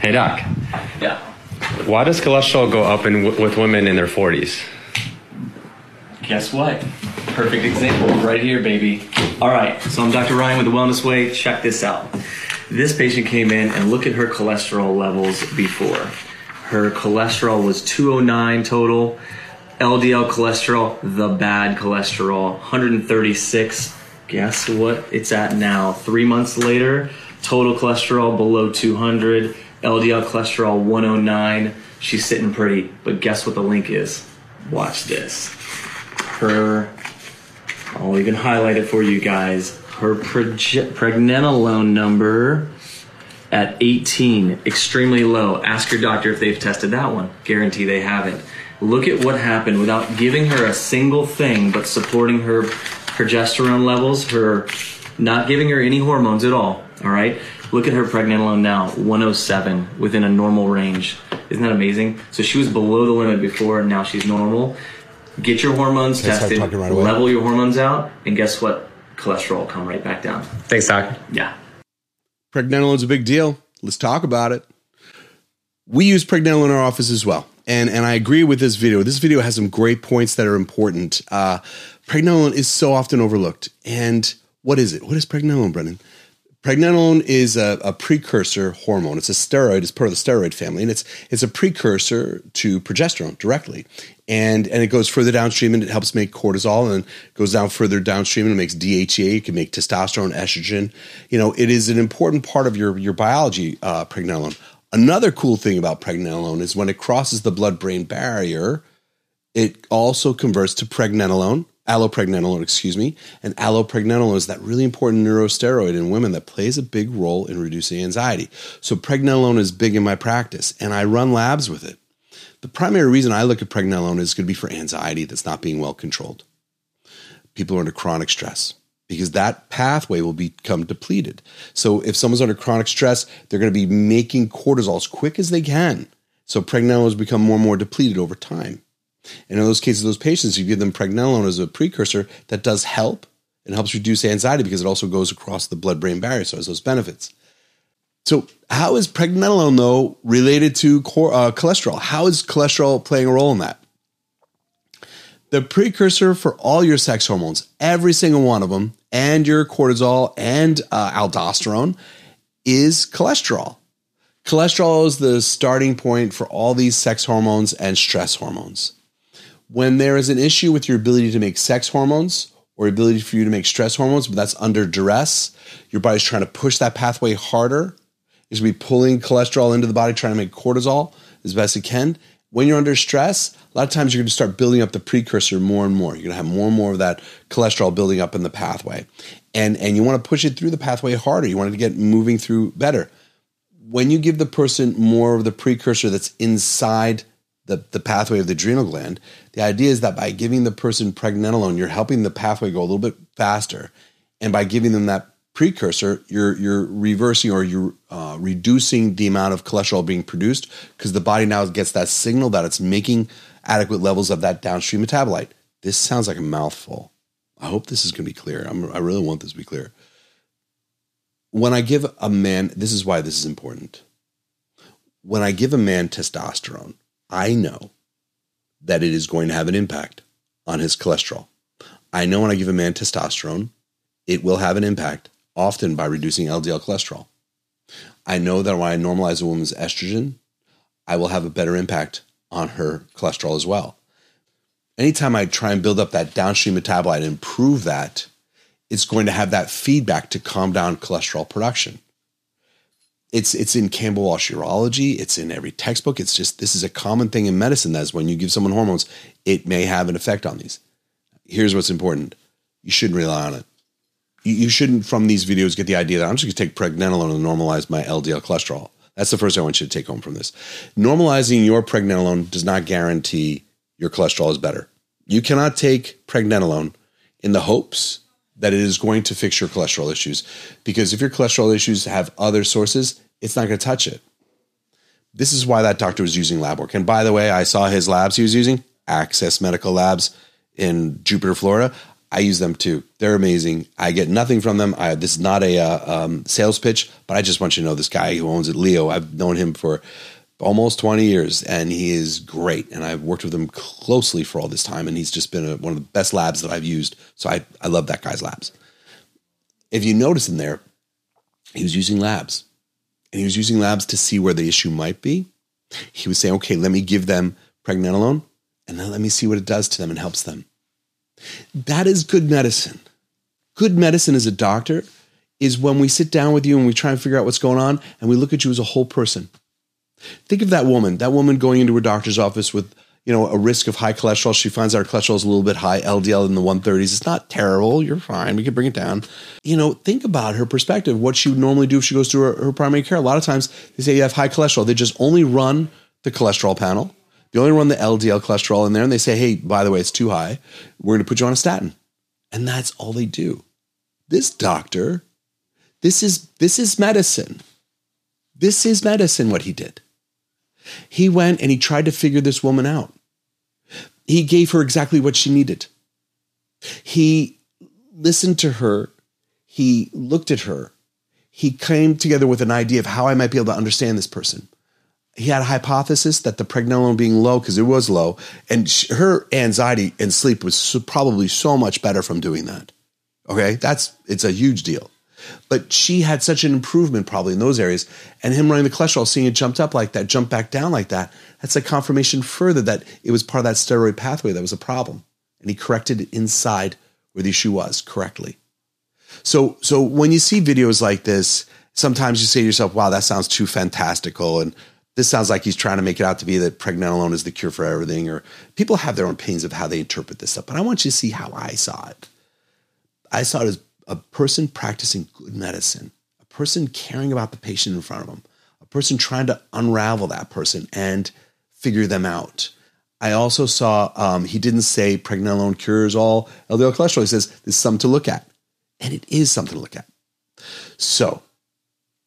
Hey, Doc. Yeah. Why does cholesterol go up in, with women in their 40s? Guess what? Perfect example right here, baby. All right, so I'm Dr. Ryan with the Wellness Way. Check this out. This patient came in and look at her cholesterol levels before. Her cholesterol was 209 total. LDL cholesterol, the bad cholesterol, 136. Guess what it's at now? Three months later, total cholesterol below 200, LDL cholesterol 109. She's sitting pretty, but guess what the link is? Watch this. Her, I'll even highlight it for you guys. Her proge- pregnenolone number at 18, extremely low. Ask your doctor if they've tested that one. Guarantee they haven't. Look at what happened without giving her a single thing, but supporting her progesterone levels, her not giving her any hormones at all. All right. Look at her pregnenolone now, 107 within a normal range. Isn't that amazing? So she was below the limit before, and now she's normal. Get your hormones start tested, right level your hormones out, and guess what? Cholesterol will come right back down. Thanks, Doc. Yeah. Pregnenolone's a big deal. Let's talk about it. We use pregnenolone in our office as well. And, and I agree with this video. This video has some great points that are important. Uh, pregnenolone is so often overlooked. And what is it? What is pregnenolone, Brendan? Pregnenolone is a, a precursor hormone. It's a steroid. It's part of the steroid family, and it's it's a precursor to progesterone directly. And and it goes further downstream, and it helps make cortisol, and goes down further downstream, and it makes DHEA. It can make testosterone, estrogen. You know, it is an important part of your your biology. Uh, pregnenolone. Another cool thing about pregnenolone is when it crosses the blood-brain barrier, it also converts to pregnenolone, allopregnenolone, excuse me. And allopregnenolone is that really important neurosteroid in women that plays a big role in reducing anxiety. So pregnenolone is big in my practice, and I run labs with it. The primary reason I look at pregnenolone is going to be for anxiety that's not being well controlled. People are under chronic stress because that pathway will become depleted. So if someone's under chronic stress, they're going to be making cortisol as quick as they can. So pregnenolone has become more and more depleted over time. And in those cases, those patients, you give them pregnenolone as a precursor that does help. and helps reduce anxiety because it also goes across the blood brain barrier, so it has those benefits. So, how is pregnenolone, though, related to uh, cholesterol? How is cholesterol playing a role in that? The precursor for all your sex hormones, every single one of them, and your cortisol and uh, aldosterone, is cholesterol. Cholesterol is the starting point for all these sex hormones and stress hormones when there is an issue with your ability to make sex hormones or ability for you to make stress hormones, but that's under duress, your body's trying to push that pathway harder. Is be pulling cholesterol into the body, trying to make cortisol as best it can. When you're under stress, a lot of times you're going to start building up the precursor more and more. You're going to have more and more of that cholesterol building up in the pathway, and and you want to push it through the pathway harder. You want it to get moving through better. When you give the person more of the precursor that's inside the, the pathway of the adrenal gland. The idea is that by giving the person pregnenolone, you're helping the pathway go a little bit faster. And by giving them that precursor, you're you're reversing or you're uh, reducing the amount of cholesterol being produced because the body now gets that signal that it's making adequate levels of that downstream metabolite. This sounds like a mouthful. I hope this is going to be clear. I'm, I really want this to be clear. When I give a man, this is why this is important. When I give a man testosterone, I know that it is going to have an impact on his cholesterol. I know when I give a man testosterone, it will have an impact, often by reducing LDL cholesterol. I know that when I normalize a woman's estrogen, I will have a better impact on her cholesterol as well. Anytime I try and build up that downstream metabolite and improve that, it's going to have that feedback to calm down cholesterol production. It's it's in Campbell Walsh urology. It's in every textbook. It's just this is a common thing in medicine. That is when you give someone hormones, it may have an effect on these. Here's what's important: you shouldn't rely on it. You, you shouldn't, from these videos, get the idea that I'm just going to take pregnenolone and normalize my LDL cholesterol. That's the first thing I want you to take home from this. Normalizing your pregnenolone does not guarantee your cholesterol is better. You cannot take pregnenolone in the hopes that it is going to fix your cholesterol issues. Because if your cholesterol issues have other sources, it's not going to touch it. This is why that doctor was using lab work. And by the way, I saw his labs he was using, Access Medical Labs in Jupiter, Florida. I use them too. They're amazing. I get nothing from them. I, this is not a uh, um, sales pitch, but I just want you to know this guy who owns it, Leo. I've known him for almost 20 years and he is great. And I've worked with him closely for all this time. And he's just been a, one of the best labs that I've used. So I, I love that guy's labs. If you notice in there, he was using labs and he was using labs to see where the issue might be. He was saying, okay, let me give them pregnenolone and then let me see what it does to them and helps them. That is good medicine. Good medicine as a doctor is when we sit down with you and we try and figure out what's going on and we look at you as a whole person. Think of that woman, that woman going into her doctor's office with, you know, a risk of high cholesterol. She finds out her cholesterol is a little bit high, LDL in the 130s. It's not terrible. You're fine. We can bring it down. You know, think about her perspective, what she would normally do if she goes to her, her primary care. A lot of times they say you have high cholesterol. They just only run the cholesterol panel. They only run the LDL cholesterol in there and they say, hey, by the way, it's too high. We're going to put you on a statin. And that's all they do. This doctor, this is this is medicine. This is medicine what he did. He went and he tried to figure this woman out. He gave her exactly what she needed. He listened to her. He looked at her. He came together with an idea of how I might be able to understand this person. He had a hypothesis that the pregnenolone being low, because it was low, and she, her anxiety and sleep was so, probably so much better from doing that. Okay, that's it's a huge deal. But she had such an improvement probably in those areas. And him running the cholesterol, seeing it jumped up like that, jumped back down like that, that's a confirmation further that it was part of that steroid pathway that was a problem. And he corrected it inside where the issue was correctly. So, so when you see videos like this, sometimes you say to yourself, wow, that sounds too fantastical. And this sounds like he's trying to make it out to be that pregnenolone is the cure for everything. Or people have their own opinions of how they interpret this stuff. But I want you to see how I saw it. I saw it as a person practicing good medicine, a person caring about the patient in front of them, a person trying to unravel that person and figure them out. I also saw um, he didn't say pregnenolone cures all LDL cholesterol. He says there's something to look at, and it is something to look at. So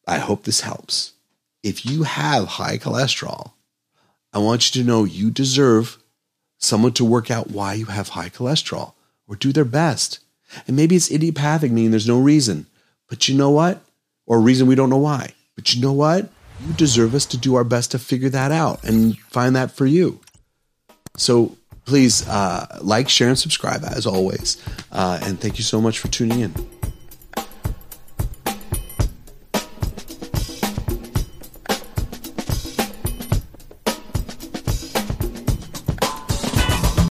I hope this helps. If you have high cholesterol, I want you to know you deserve someone to work out why you have high cholesterol or do their best and maybe it's idiopathic, meaning there's no reason. But you know what? Or reason we don't know why. But you know what? You deserve us to do our best to figure that out and find that for you. So please uh, like, share, and subscribe as always. Uh, and thank you so much for tuning in.